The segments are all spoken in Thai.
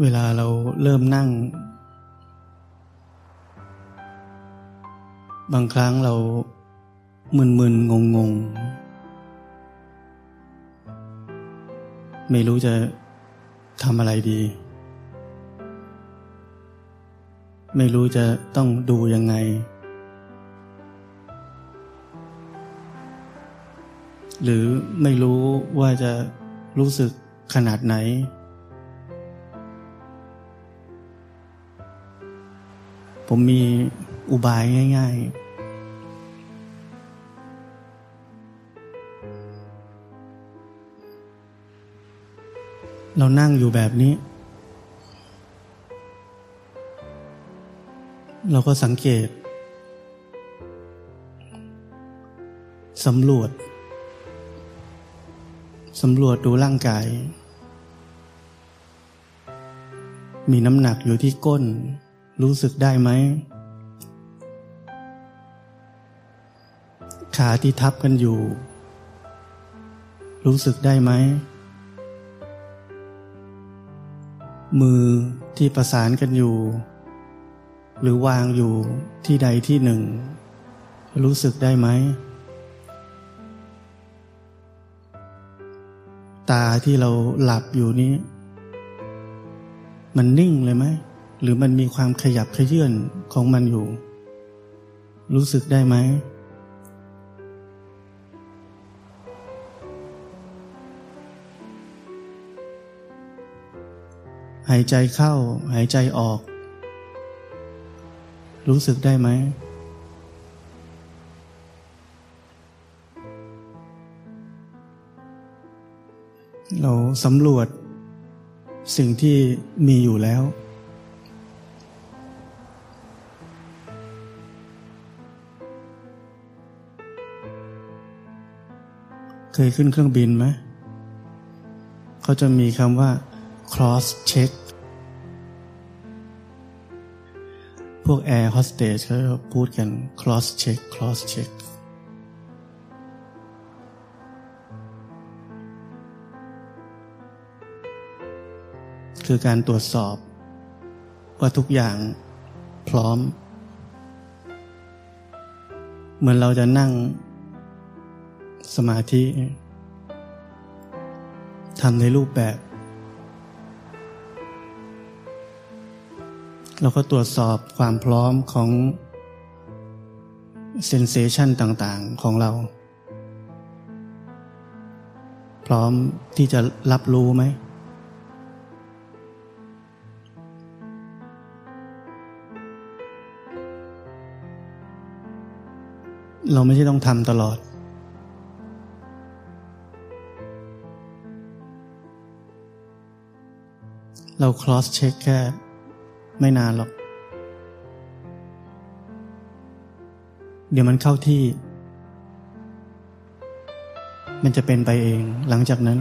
เวลาเราเริ่มนั่ง บางครั้งเรามึนๆงงๆ ไม่รู้จะทำอะไรดี ไม่รู้จะต้องดูยังไง หรือไม่รู้ว่าจะรู้สึกขนาดไหน ผมมีอุบายง่าย ๆเรานั่งอยู่แบบนี้ เราก็สังเกตสำรวจสำรวจดูร่างกาย มีน้ำหนักอยู่ที่ก้น รู้สึกได้ไหม ขาที่ทับกันอยู่ รู้สึกได้ไหม มือที่ประสานกันอยู่ หรือวางอยู่ที่ใดที่หนึ่ง รู้สึกได้ไหม ตาที่เราหลับอยู่นี้ มันนิ่งเลยไหม หรือมันมีความขยับขยื่นของมันอยู่ รู้สึกได้ไหม หายใจเข้า หายใจออก รู้สึกได้ไหมเราสำรวจสิ่งที่มีอยู่แล้ว เคยขึ้นเครื่องบินไหมเขาจะมีคำว่า cross check พวกแอร์โฮสเตสเขาพูดกัน cross check cross check คือการตรวจสอบ ว่าทุกอย่างพร้อม เหมือนเราจะนั่ง สมาธิทำในรูปแบบ เราก็ตรวจสอบความพร้อมของเซนเซชันต่างๆของเรา พร้อมที่จะรับรู้ไหม เราไม่ใช่ต้องทำตลอด เรา cross check แค่ไม่นานหรอก เดี๋ยวมันเข้าที่ มันจะเป็นไปเองหลังจากนั้น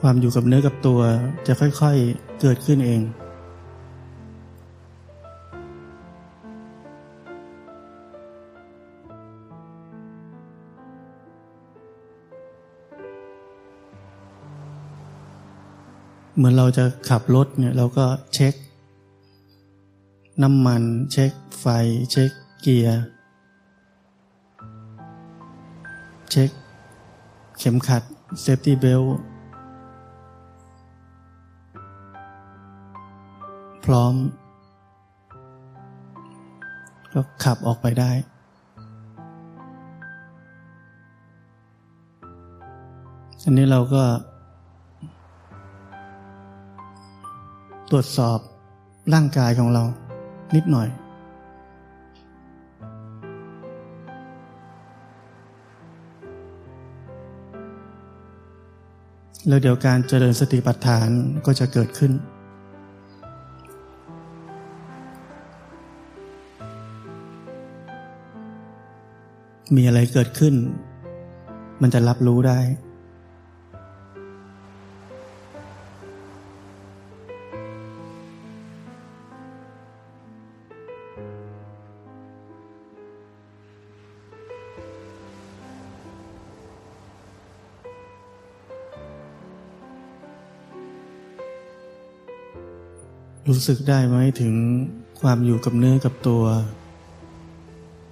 ความอยู่กับเนื้อกับตัวจะค่อยๆเกิดขึ้นเอง เหมือนเราจะขับรถเนี่ยเราก็เช็ค น้ำมัน เช็คไฟ เช็คเกียร์ เช็ค เข็มขัด safety belt พร้อม ก็ขับออกไปได้ อันนี้เราก็ ตรวจสอบร่างกายของเรานิดหน่อย แล้วเดี๋ยวการเจริญสติปัฏฐานก็จะเกิดขึ้น มีอะไรเกิดขึ้น มันจะรับรู้ได้ รู้สึกได้ไหมถึงความอยู่กับเนื้อกับตัว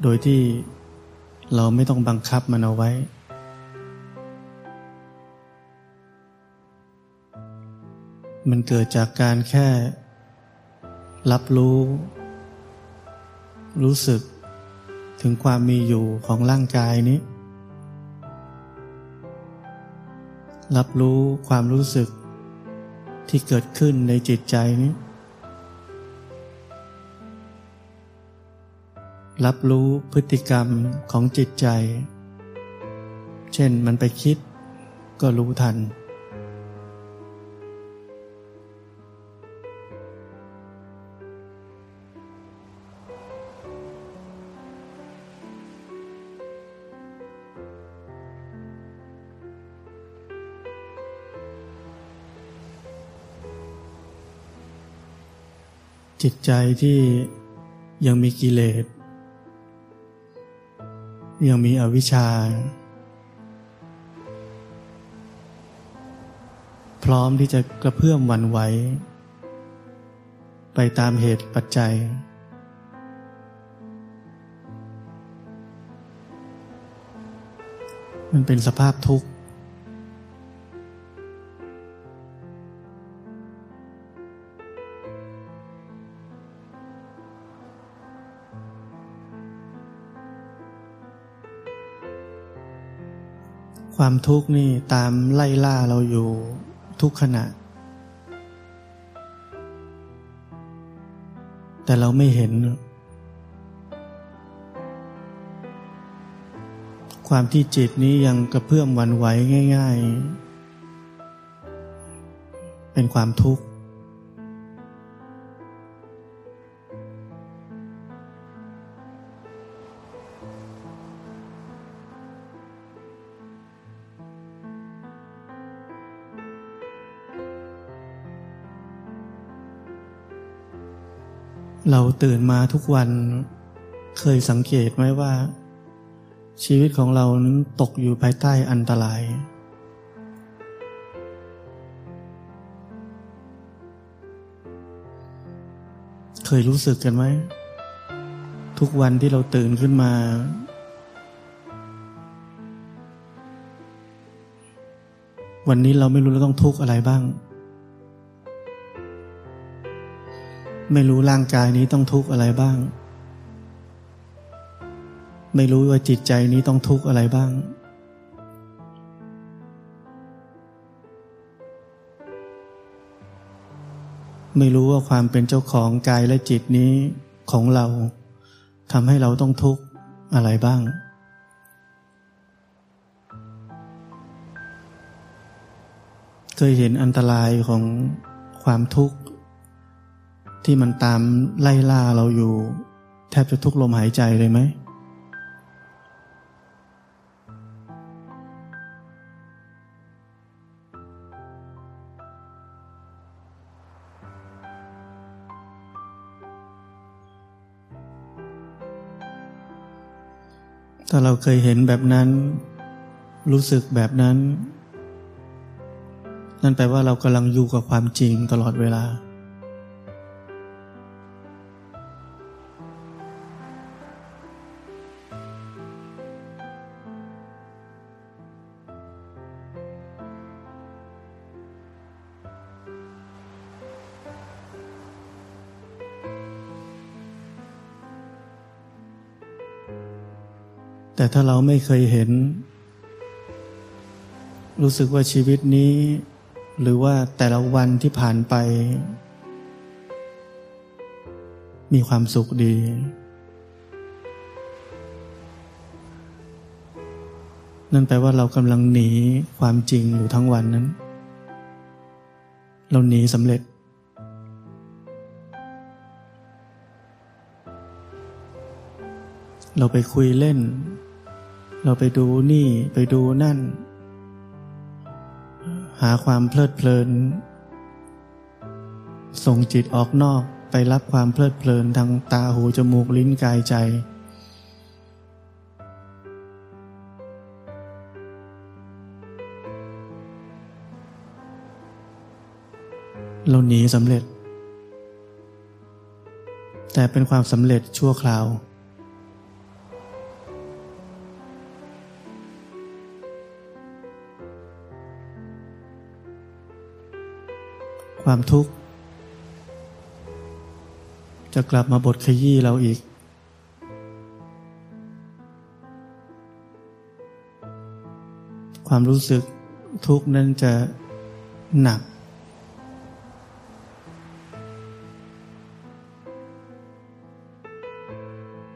โดยที่เราไม่ต้องบังคับมันเอาไว้ มันเกิดจากการแค่ รับรู้ รู้สึกถึงความมีอยู่ของร่างกายนี้ รับรู้ความรู้สึกที่เกิดขึ้นในจิตใจนี้ รับรู้พฤติกรรมของจิตใจ เช่นมันไปคิดก็รู้ทัน จิตใจที่ยังมีกิเลส ยังมีอวิชชา พร้อมที่จะกระเพื่อมวันไหวไปตามเหตุปัจจัย มันเป็นสภาพทุกข์ ความทุกข์นี่ตามไล่ล่าเราอยู่ทุกขณะ แต่เราไม่เห็น ความที่จิตนี้ยังกระเพื่อมวันไหวง่าย ๆ เป็นความทุกข์ เราตื่นมาทุกวันเคยสังเกตไหมว่า ชีวิตของเรานั้นตกอยู่ภายใต้อันตราย เคยรู้สึกกันไหม ทุกวันที่เราตื่นขึ้นมา วันนี้เราไม่รู้เราต้องทุกข์อะไรบ้าง ไม่รู้ร่างกายนี้ต้องทุกข์อะไรบ้าง ไม่รู้ว่าจิตใจนี้ต้องทุกข์อะไรบ้าง ไม่รู้ว่าความเป็นเจ้าของกายและจิตนี้ของเราทำให้เราต้องทุกข์อะไรบ้างเคยเห็นอันตรายของความทุกข์ ที่มันตามไล่ล่าเราอยู่ แทบจะทุกลมหายใจเลยไหม ถ้าเราเคยเห็นแบบนั้น รู้สึกแบบนั้น นั่นแปลว่าเรากำลังอยู่กับความจริงตลอดเวลา แต่ถ้าเราไม่เคยเห็น รู้สึกว่าชีวิตนี้ หรือว่าแต่ละวันที่ผ่านไป มีความสุขดี นั่นแปลว่าเรากำลังหนีความจริงอยู่ทั้งวันนั้น เราหนีสำเร็จเราไปคุยเล่น เราไปดูนี่ไปดูนั่น หาความเพลิดเพลิน ส่งจิตออกนอกไปรับความเพลิดเพลินทางตาหูจมูกลิ้นกายใจ เราหนีสำเร็จ แต่เป็นความสำเร็จชั่วคราว ความทุกข์ จะกลับมาบทขยี้เราอีก ความรู้สึกทุกข์นั้นจะหนัก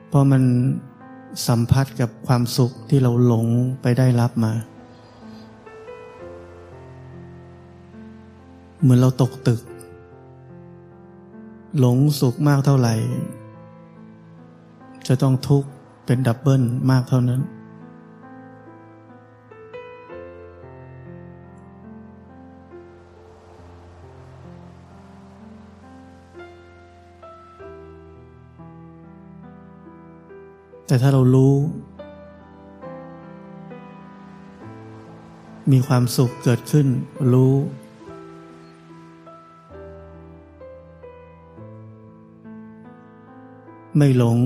เพราะมันสัมพัทธ์กับความสุขที่เราหลงไปได้รับมา เหมือนเราตกตึก หลงสุขมากเท่าไหร่ จะต้องทุกข์เป็นดับเบิลมากเท่านั้น แต่ถ้าเรารู้ มีความสุขเกิดขึ้นรู้ ไม่หลง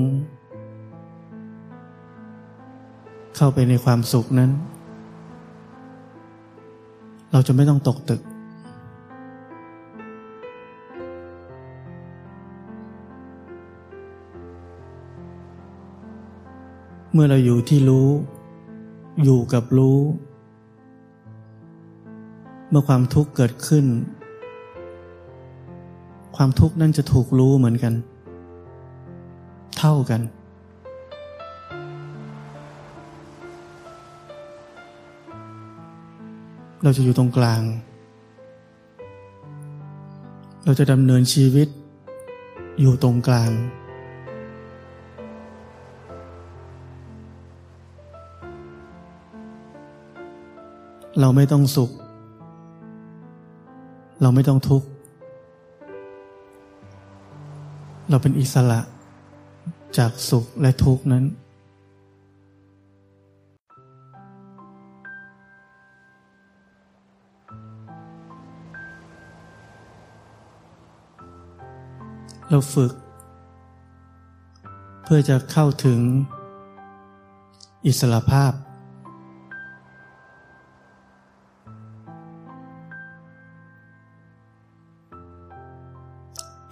เข้าไปในความสุขนั้น เราจะไม่ต้องตกตึก เมื่อเราอยู่ที่รู้ อยู่กับรู้ เมื่อความทุกข์เกิดขึ้น ความทุกข์นั่นจะถูกรู้เหมือนกัน เท่ากัน เราจะอยู่ตรงกลาง เราจะดำเนินชีวิต อยู่ตรงกลาง เราไม่ต้องสุข เราไม่ต้องทุกข์ เราเป็นอิสระ จากสุขและทุกข์นั้น เราฝึก เพื่อจะเข้าถึงอิสระภาพ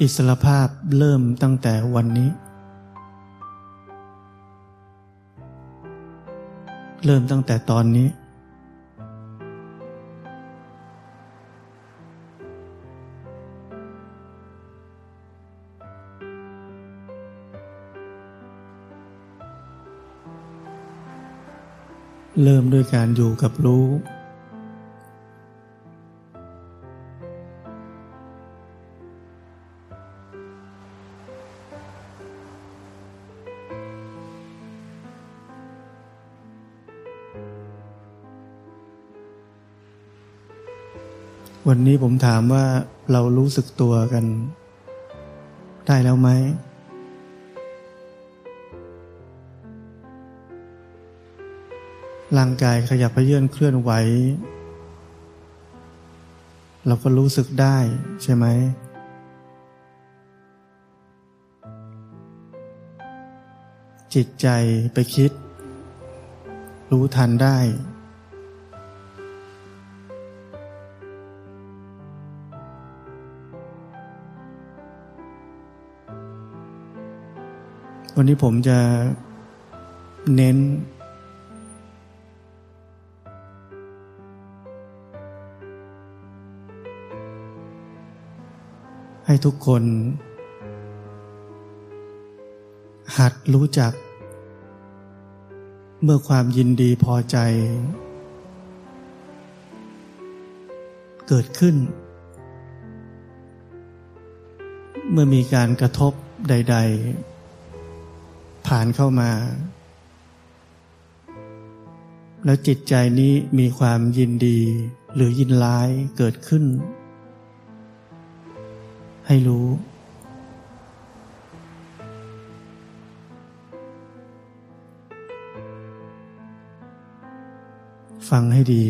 อิสระภาพเริ่มตั้งแต่วันนี้ เริ่มตั้งแต่ตอนนี้ เริ่มด้วยการอยู่กับรู้ วันนี้ผมถามว่าเรารู้สึกตัวกัน ได้แล้วไหม ร่างกายขยับไปเยื่อนเคลื่อนไหว เราก็รู้สึกได้ใช่ไหม จิตใจไปคิด รู้ทันได้ วันนี้ผมจะเน้น ให้ทุกคน หัดรู้จัก เมื่อความยินดีพอใจ เกิดขึ้น เมื่อมีการกระทบใด ๆ ผ่านเข้ามา แล้วจิตใจนี้มีความยินดีหรือยินร้ายเกิดขึ้น ให้รู้ ฟังให้ดี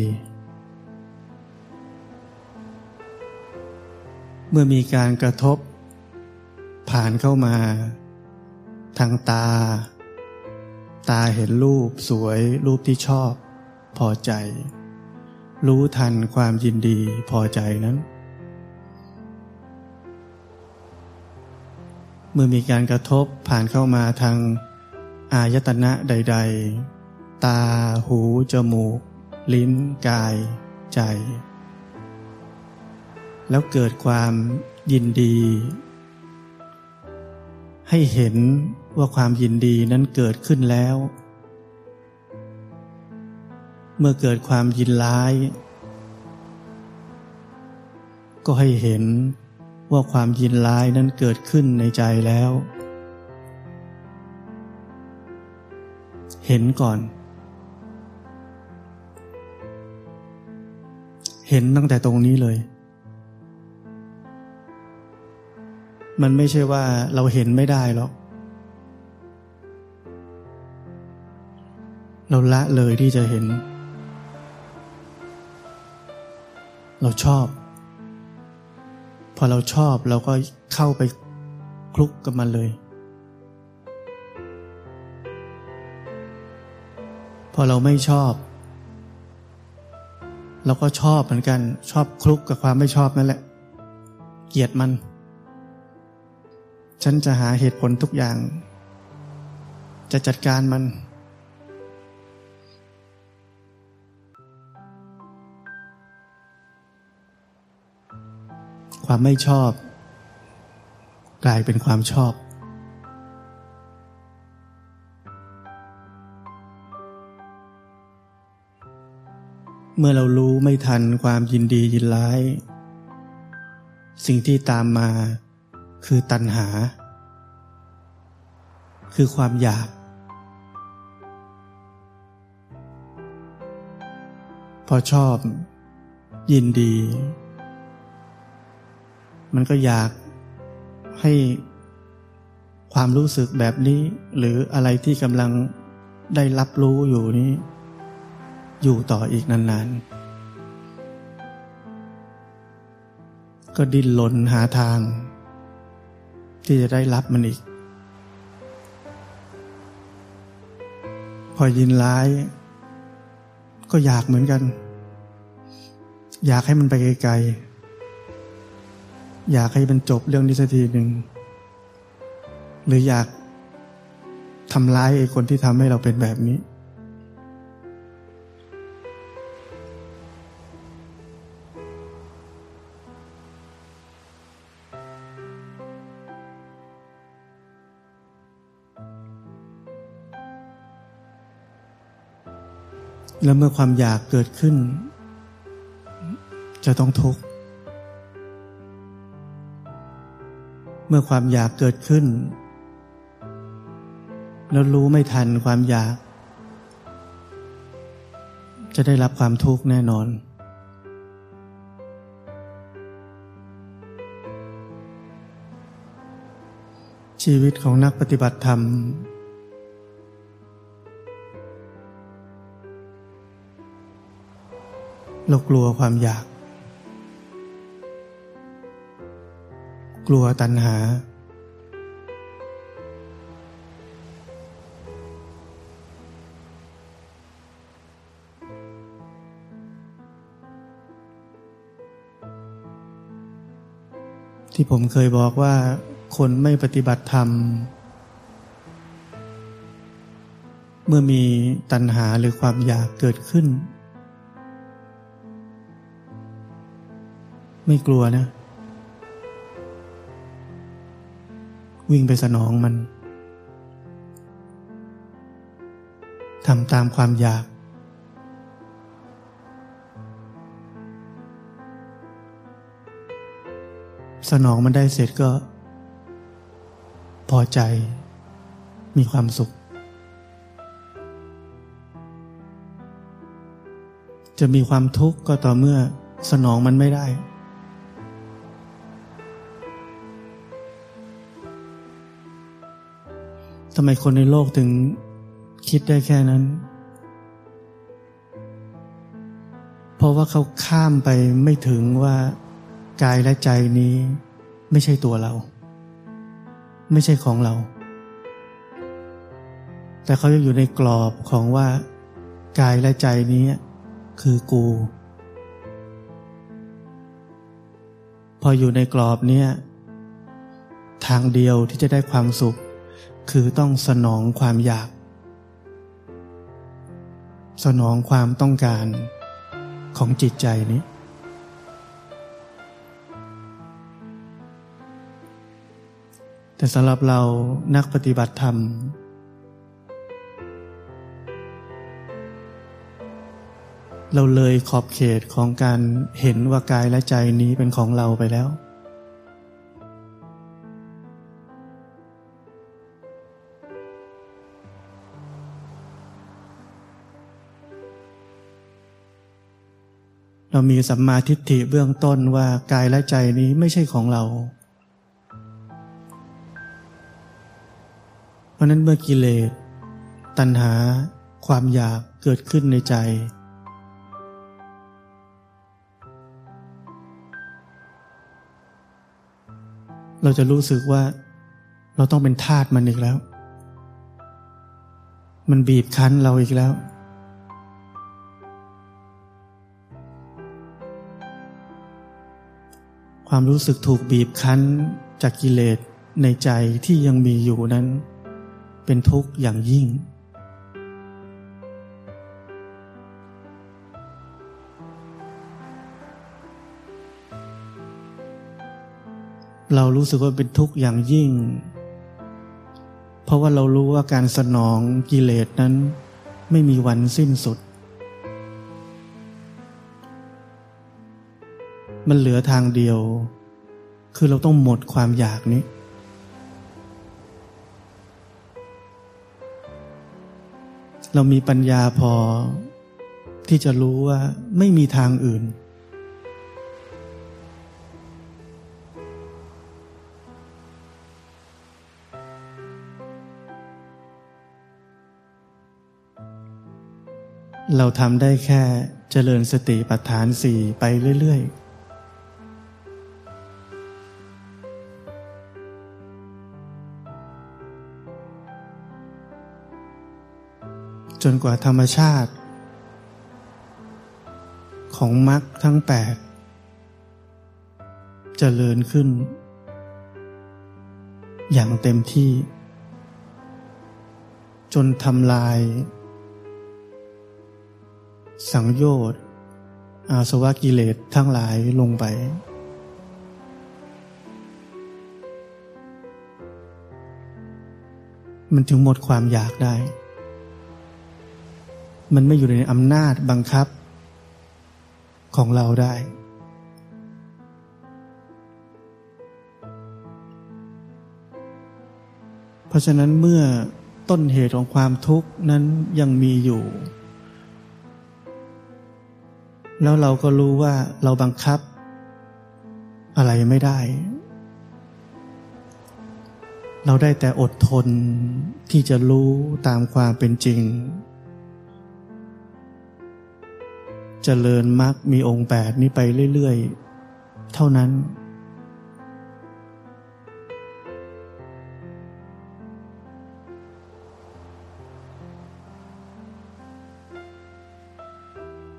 เมื่อมีการกระทบ ผ่านเข้ามา ทางตา ตาเห็นรูปสวยรูปที่ชอบ พอใจ รู้ทันความยินดีพอใจนั้น เมื่อมีการกระทบผ่านเข้ามาทางอายตนะใด ๆ ตา หู จมูก ลิ้น กาย ใจ แล้วเกิดความยินดี ให้เห็นว่าความยินดีนั้นเกิดขึ้นแล้ว เมื่อเกิดความยินร้าย ก็ให้เห็นว่าความยินร้ายนั้นเกิดขึ้นในใจแล้ว เห็นก่อน เห็นตั้งแต่ตรงนี้เลย มันไม่ใช่ว่าเราเห็นไม่ได้หรอกเราละเลยที่จะเห็น เราชอบ พอเราชอบเราก็เข้าไปคลุกกับมันเลย พอเราไม่ชอบ เราก็ชอบเหมือนกัน ชอบคลุกกับความไม่ชอบนั่นแหละ เกลียดมัน ฉันจะหาเหตุผลทุกอย่าง จะจัดการมัน ความไม่ชอบ กลายเป็นความชอบ เมื่อเรารู้ไม่ทันความยินดียินร้าย สิ่งที่ตามมา คือตัณหา คือความอยาก พอชอบ ยินดี มันก็อยากให้ความรู้สึกแบบนี้ หรืออะไรที่กำลังได้รับรู้อยู่นี้ อยู่ต่ออีกนานๆก็ดิ้นรนหาทาง ที่จะได้รับมันอีก พอยินร้าย ก็อยากเหมือนกัน อยากให้มันไปไกลๆอยากให้มันจบเรื่องนี้สักทีหนึ่งหรืออยากทำร้ายไอ้คนที่ทำให้เราเป็นแบบนี้ แล้วเมื่อความอยากเกิดขึ้น จะต้องทุกข์ เมื่อความอยากเกิดขึ้น แล้วรู้ไม่ทันความอยาก จะได้รับความทุกข์แน่นอน ชีวิตของนักปฏิบัติธรรม เรากลัวความอยาก กลัวตัณหา ที่ผมเคยบอกว่าคนไม่ปฏิบัติธรรม เมื่อมีตัณหาหรือความอยากเกิดขึ้น ไม่กลัวนะ วิ่งไปสนองมันทำตามความอยาก สนองมันได้เสร็จก็ พอใจมีความสุข จะมีความทุกข์ก็ต่อเมื่อสนองมันไม่ได้ำไมคนในโลกถึงคิดได้แค่นั้น เพราะว่าเขาข้ามไปไม่ถึงว่ากายและใจนี้ไม่ใช่ตัวเรา ไม่ใช่ของเรา แต่เขายังอยู่ในกรอบของว่ากายและใจนี้คือกู พออยู่ในกรอบเนี้ยทางเดียวที่จะได้ความสุข คือต้องสนองความอยาก สนองความต้องการของจิตใจนี้ แต่สำหรับเรานักปฏิบัติธรรม เราเลยขอบเขตของการเห็นว่ากายและใจนี้เป็นของเราไปแล้ว เรามีสัมมาทิฏฐิเบื้องต้นว่ากายและใจนี้ไม่ใช่ของเรา เพราะนั้นเมื่อกิเลส ตัณหา ความอยากเกิดขึ้นในใจ เราจะรู้สึกว่าเราต้องเป็นทาสมันอีกแล้ว มันบีบคั้นเราอีกแล้ว ความรู้สึกถูกบีบคั้นจากกิเลสในใจที่ยังมีอยู่นั้น เป็นทุกข์อย่างยิ่ง เรารู้สึกว่าเป็นทุกข์อย่างยิ่ง เพราะว่าเรารู้ว่าการสนองกิเลสนั้นไม่มีวันสิ้นสุด มันเหลือทางเดียว คือเราต้องหมดความอยากนี้ เรามีปัญญาพอที่จะรู้ว่าไม่มีทางอื่น เราทำได้แค่เจริญสติปัฏฐานสี่ไปเรื่อย ๆ จนกว่าธรรมชาติ ของมรรคทั้งแปดจเจริญขึ้น อย่างเต็มที่ จนทำลาย สังโยชน์ อาสวะกิเลสทั้งหลายลงไปมันถึงหมดความอยากได้ มันไม่อยู่ในอำนาจบังคับของเราได้ เพราะฉะนั้นเมื่อต้นเหตุของความทุกข์นั้นยังมีอยู่ แล้วเราก็รู้ว่าเราบังคับ อะไรไม่ได้ เราได้แต่อดทนที่จะรู้ตามความเป็นจริง เจริญมรรคมีองค์แปดนี้ไปเรื่อยๆ เท่านั้น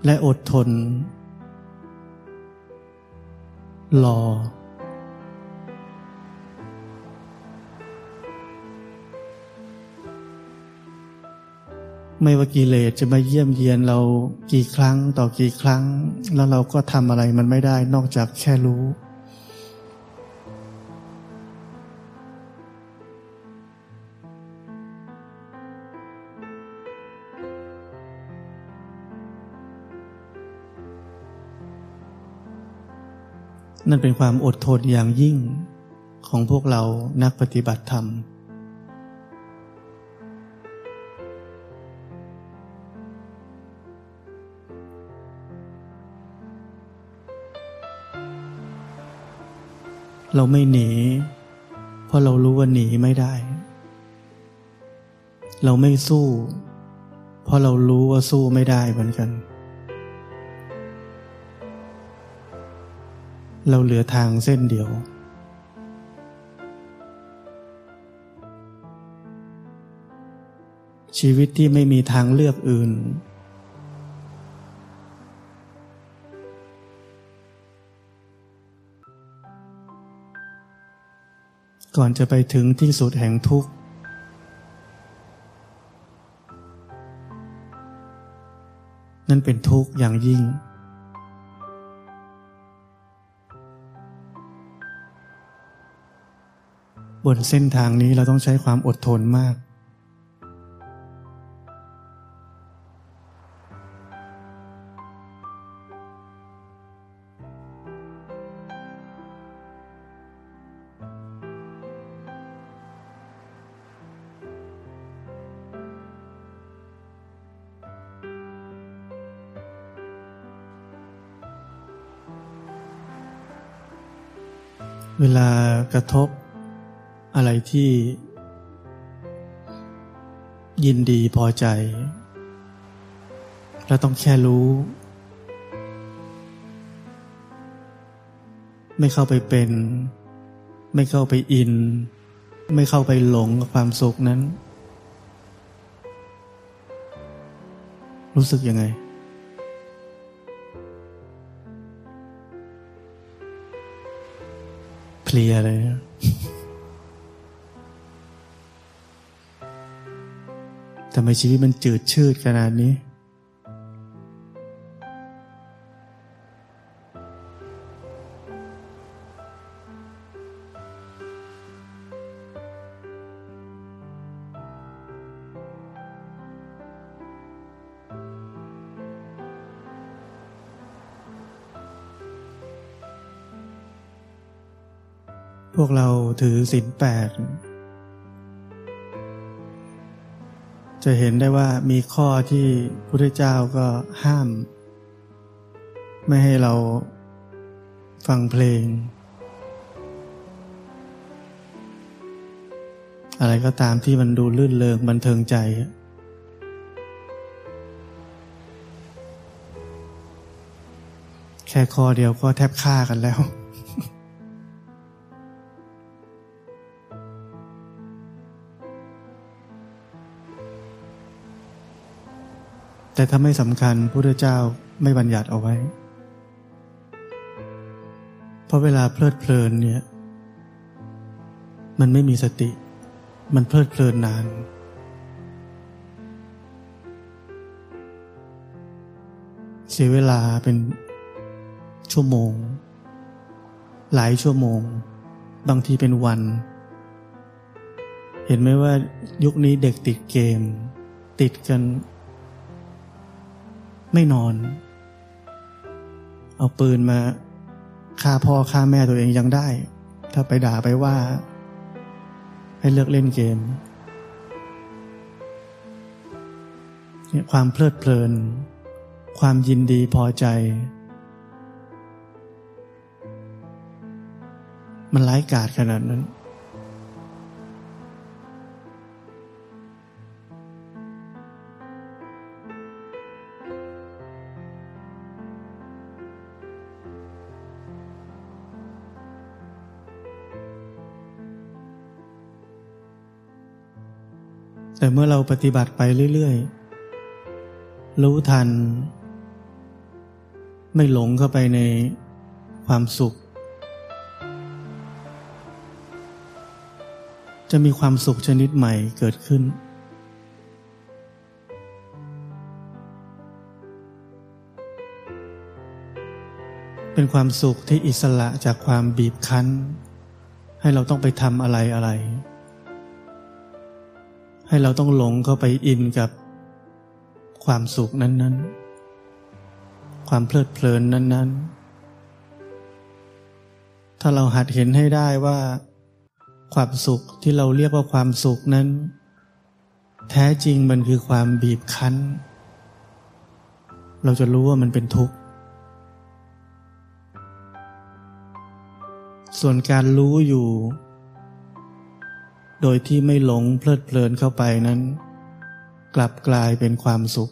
และอดทน รอ ไม่ว่ากิเลสจะมาเยี่ยมเยียนเรากี่ครั้งต่อกี่ครั้ง แล้วเราก็ทำอะไรมันไม่ได้นอกจากแค่รู้ นั่นเป็นความอดทนอย่างยิ่งของพวกเรานักปฏิบัติธรรม เราไม่หนี เพราะเรารู้ว่าหนีไม่ได้ เราไม่สู้ เพราะเรารู้ว่าสู้ไม่ได้เหมือนกัน เราเหลือทางเส้นเดียว ชีวิตที่ไม่มีทางเลือกอื่น ก่อนจะไปถึงที่สุดแห่งทุกข์ นั่นเป็นทุกข์อย่างยิ่ง บนเส้นทางนี้เราต้องใช้ความอดทนมาก กระทบ อะไรที่ ยินดีพอใจ เราต้องแค่รู้ ไม่เข้าไปเป็น ไม่เข้าไปอิน ไม่เข้าไปหลงกับความสุขนั้น รู้สึกยังไง ลียเลยทำไมชีวิตมันจืดชืดขนาดนี้ ถือศีลแปดจะเห็นได้ว่ามีข้อที่พระเจ้าก็ห้าม ไม่ให้เราฟังเพลง อะไรก็ตามที่มันดูลื่นเลงบันเทิงใจ แค่ข้อเดียวก็แทบฆ่ากันแล้ว แต่ถ้าไม่สำคัญพระเจ้าไม่บัญญัติเอาไว้ เพราะเวลาเพลิดเพลินเนี่ย มันไม่มีสติ มันเพลิดเพลินนาน เสียเวลาเป็นชั่วโมง หลายชั่วโมง บางทีเป็นวัน เห็นไหมว่ายุคนี้เด็กติดเกม ติดกัน ไม่นอน เอาปืนมาฆ่าพ่อฆ่าแม่ตัวเองยังได้ ถ้าไปด่าไปว่า ให้เลิกเล่นเกมเนี่ยความเพลิดเพลิน ความยินดีพอใจ มันร้ายกาจขนาดนั้น แต่เมื่อเราปฏิบัติไปเรื่อยๆ รู้ทัน ไม่หลงเข้าไปในความสุข จะมีความสุขชนิดใหม่เกิดขึ้น เป็นความสุขที่อิสระจากความบีบคั้น ให้เราต้องไปทำอะไรอะไร ให้เราต้องหลงเข้าไปอินกับความสุขนั้น ๆ ความเพลิดเพลินนั้น ๆ ถ้าเราหัดเห็นให้ได้ว่า ความสุขที่เราเรียกว่าความสุขนั้น แท้จริงมันคือความบีบคั้น เราจะรู้ว่ามันเป็นทุกข์ ส่วนการรู้อยู่ โดยที่ไม่หลงเพลิดเพลินเข้าไปนั้น กลับกลายเป็นความสุข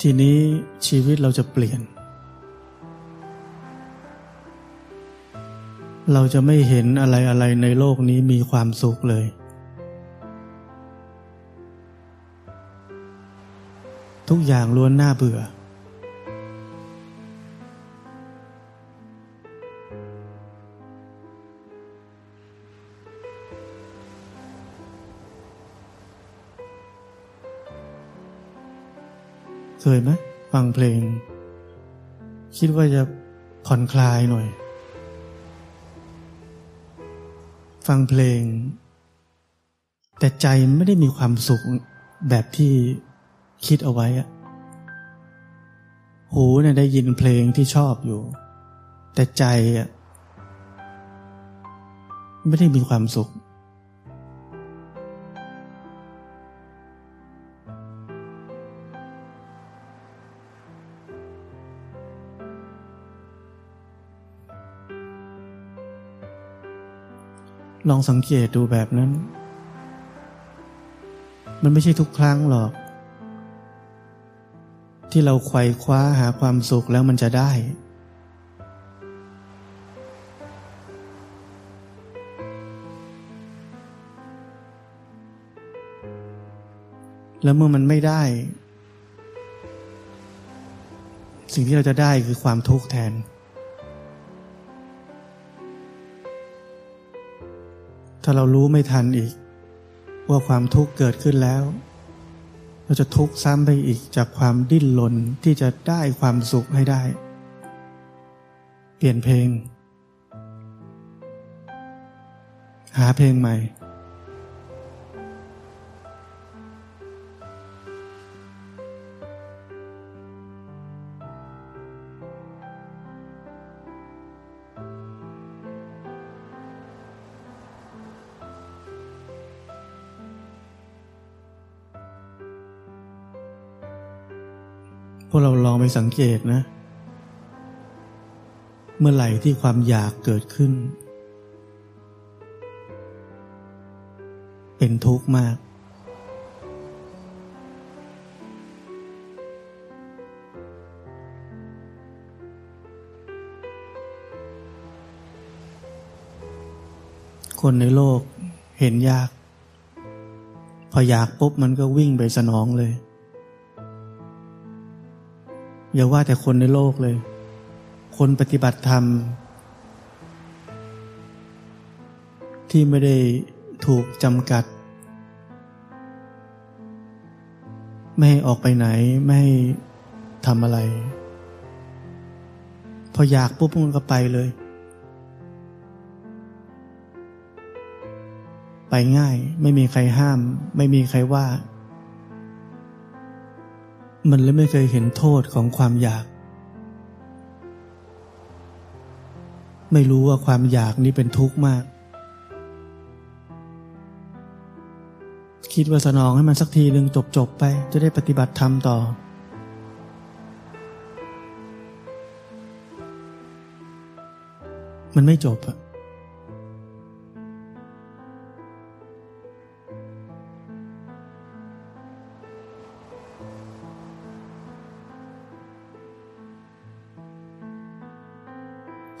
ทีนี้ชีวิตเราจะเปลี่ยน เราจะไม่เห็นอะไรอะไรในโลกนี้มีความสุขเลย ทุกอย่างล้วนน่าเบื่อ เคยไหมฟังเพลง คิดว่าจะผ่อนคลายหน่อย ฟังเพลง แต่ใจไม่ได้มีความสุขแบบที่คิดเอาไว้อะหูเนี่ยได้ยินเพลงที่ชอบอยู่ แต่ใจอะไม่ได้มีความสุข ลองสังเกตดูแบบนั้น มันไม่ใช่ทุกครั้งหรอก ที่เราไขว่คว้าหาความสุขแล้วมันจะได้ แล้วเมื่อมันไม่ได้ สิ่งที่เราจะได้คือความทุกข์แทน ถ้าเรารู้ไม่ทันอีก ว่าความทุกข์เกิดขึ้นแล้ว เราจะทุกข์ซ้ำไปอีกจากความดิ้นรนที่จะได้ความสุขให้ได้ เปลี่ยนเพลง หาเพลงใหม่ พวกเราลองไปสังเกตนะ เมื่อไหร่ที่ความอยากเกิดขึ้น เป็นทุกข์มาก คนในโลกเห็นยาก พออยากปุ๊บมันก็วิ่งไปสนองเลย อย่าว่าแต่คนในโลกเลย คนปฏิบัติธรรม ที่ไม่ได้ถูกจำกัด ไม่ให้ออกไปไหนไม่ให้ทำอะไร พออยากปุ๊บมันก็ไปเลย ไปง่ายไม่มีใครห้าม ไม่มีใครว่า มันเลยไม่เคยเห็นโทษของความอยาก ไม่รู้ว่าความอยากนี้เป็นทุกข์มาก คิดว่าสนองให้มันสักทีหนึ่งจบๆไป จะได้ปฏิบัติธรรมต่อ มันไม่จบอะ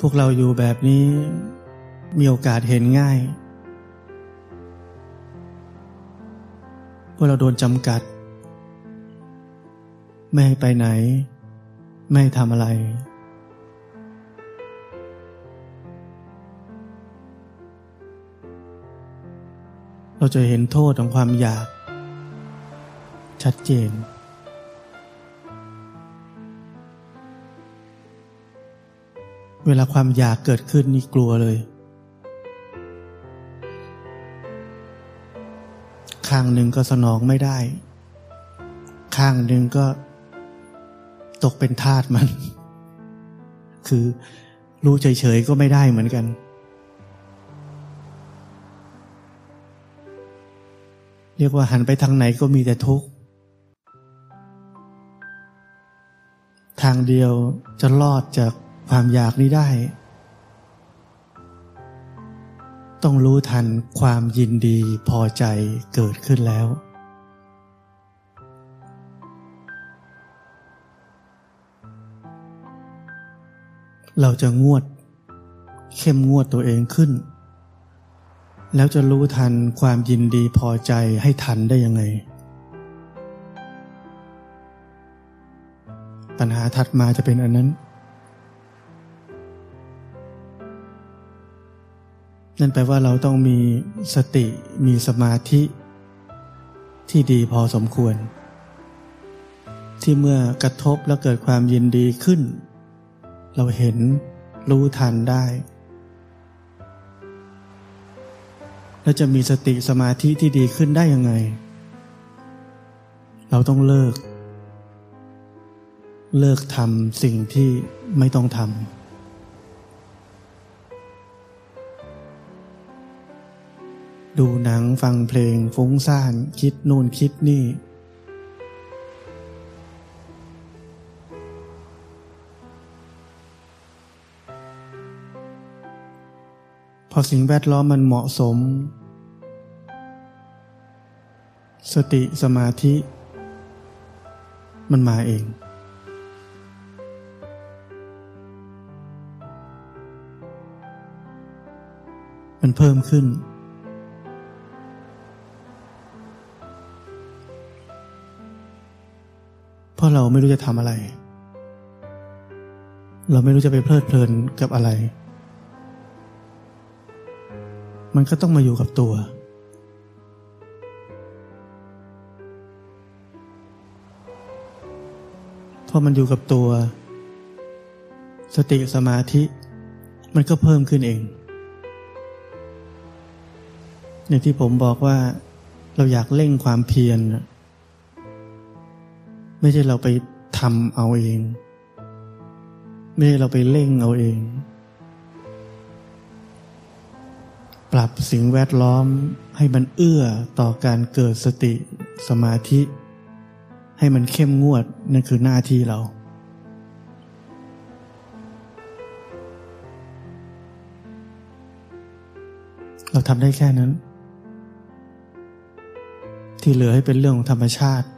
วกเราอยู่แบบนี้ มีโอกาสเห็นง่ายว่าเราโดนจำกัด ไม่ให้ไปไหน ไม่ให้ทำอะไร เราจะเห็นโทษของความอยาก ชัดเจน เวลาความอยากเกิดขึ้นนี่กลัวเลย ข้างหนึ่งก็สนองไม่ได้ ข้างหนึ่งก็ตกเป็นทาสมัน คือรู้เฉยๆก็ไม่ได้เหมือนกัน เรียกว่าหันไปทางไหนก็มีแต่ทุกข์ ทางเดียวจะรอดจาก ความอยากนี้ได้ ต้องรู้ทันความยินดีพอใจเกิดขึ้นแล้ว เราจะงวด เข้มงวดตัวเองขึ้น แล้วจะรู้ทันความยินดีพอใจให้ทันได้ยังไงปัญหาถัดมาจะเป็นอันนั้น นั่นแปลว่าเราต้องมีสติมีสมาธิที่ดีพอสมควร ที่เมื่อกระทบแล้วเกิดความยินดีขึ้น เราเห็นรู้ทันได้ แล้วจะมีสติสมาธิที่ดีขึ้นได้ยังไง เราต้องเลิก เลิกทำสิ่งที่ไม่ต้องทำ ดูหนังฟังเพลงฟุ้งซ่านคิดนู่นคิดนี่ พอสิ่งแวดล้อมมันเหมาะสม สติสมาธิ มันมาเองมันเพิ่มขึ้น ราะเราไม่รู้จะทำอะไร เราไม่รู้จะไปเพลิดเพลินกับอะไร มันก็ต้องมาอยู่กับตัว พอมันอยู่กับตัว สติสมาธิ มันก็เพิ่มขึ้นเอง อย่างที่ผมบอกว่าเราอยากเร่งความเพียร ไม่ใช่เราไปทำเอาเอง ไม่ใช่เราไปเร่งเอาเอง ปรับสิ่งแวดล้อมให้มันเอื้อต่อการเกิดสติสมาธิ ให้มันเข้มงวดนั่นคือหน้าที่เราเราทำได้แค่นั้น ที่เหลือให้เป็นเรื่องของธรรมชาติ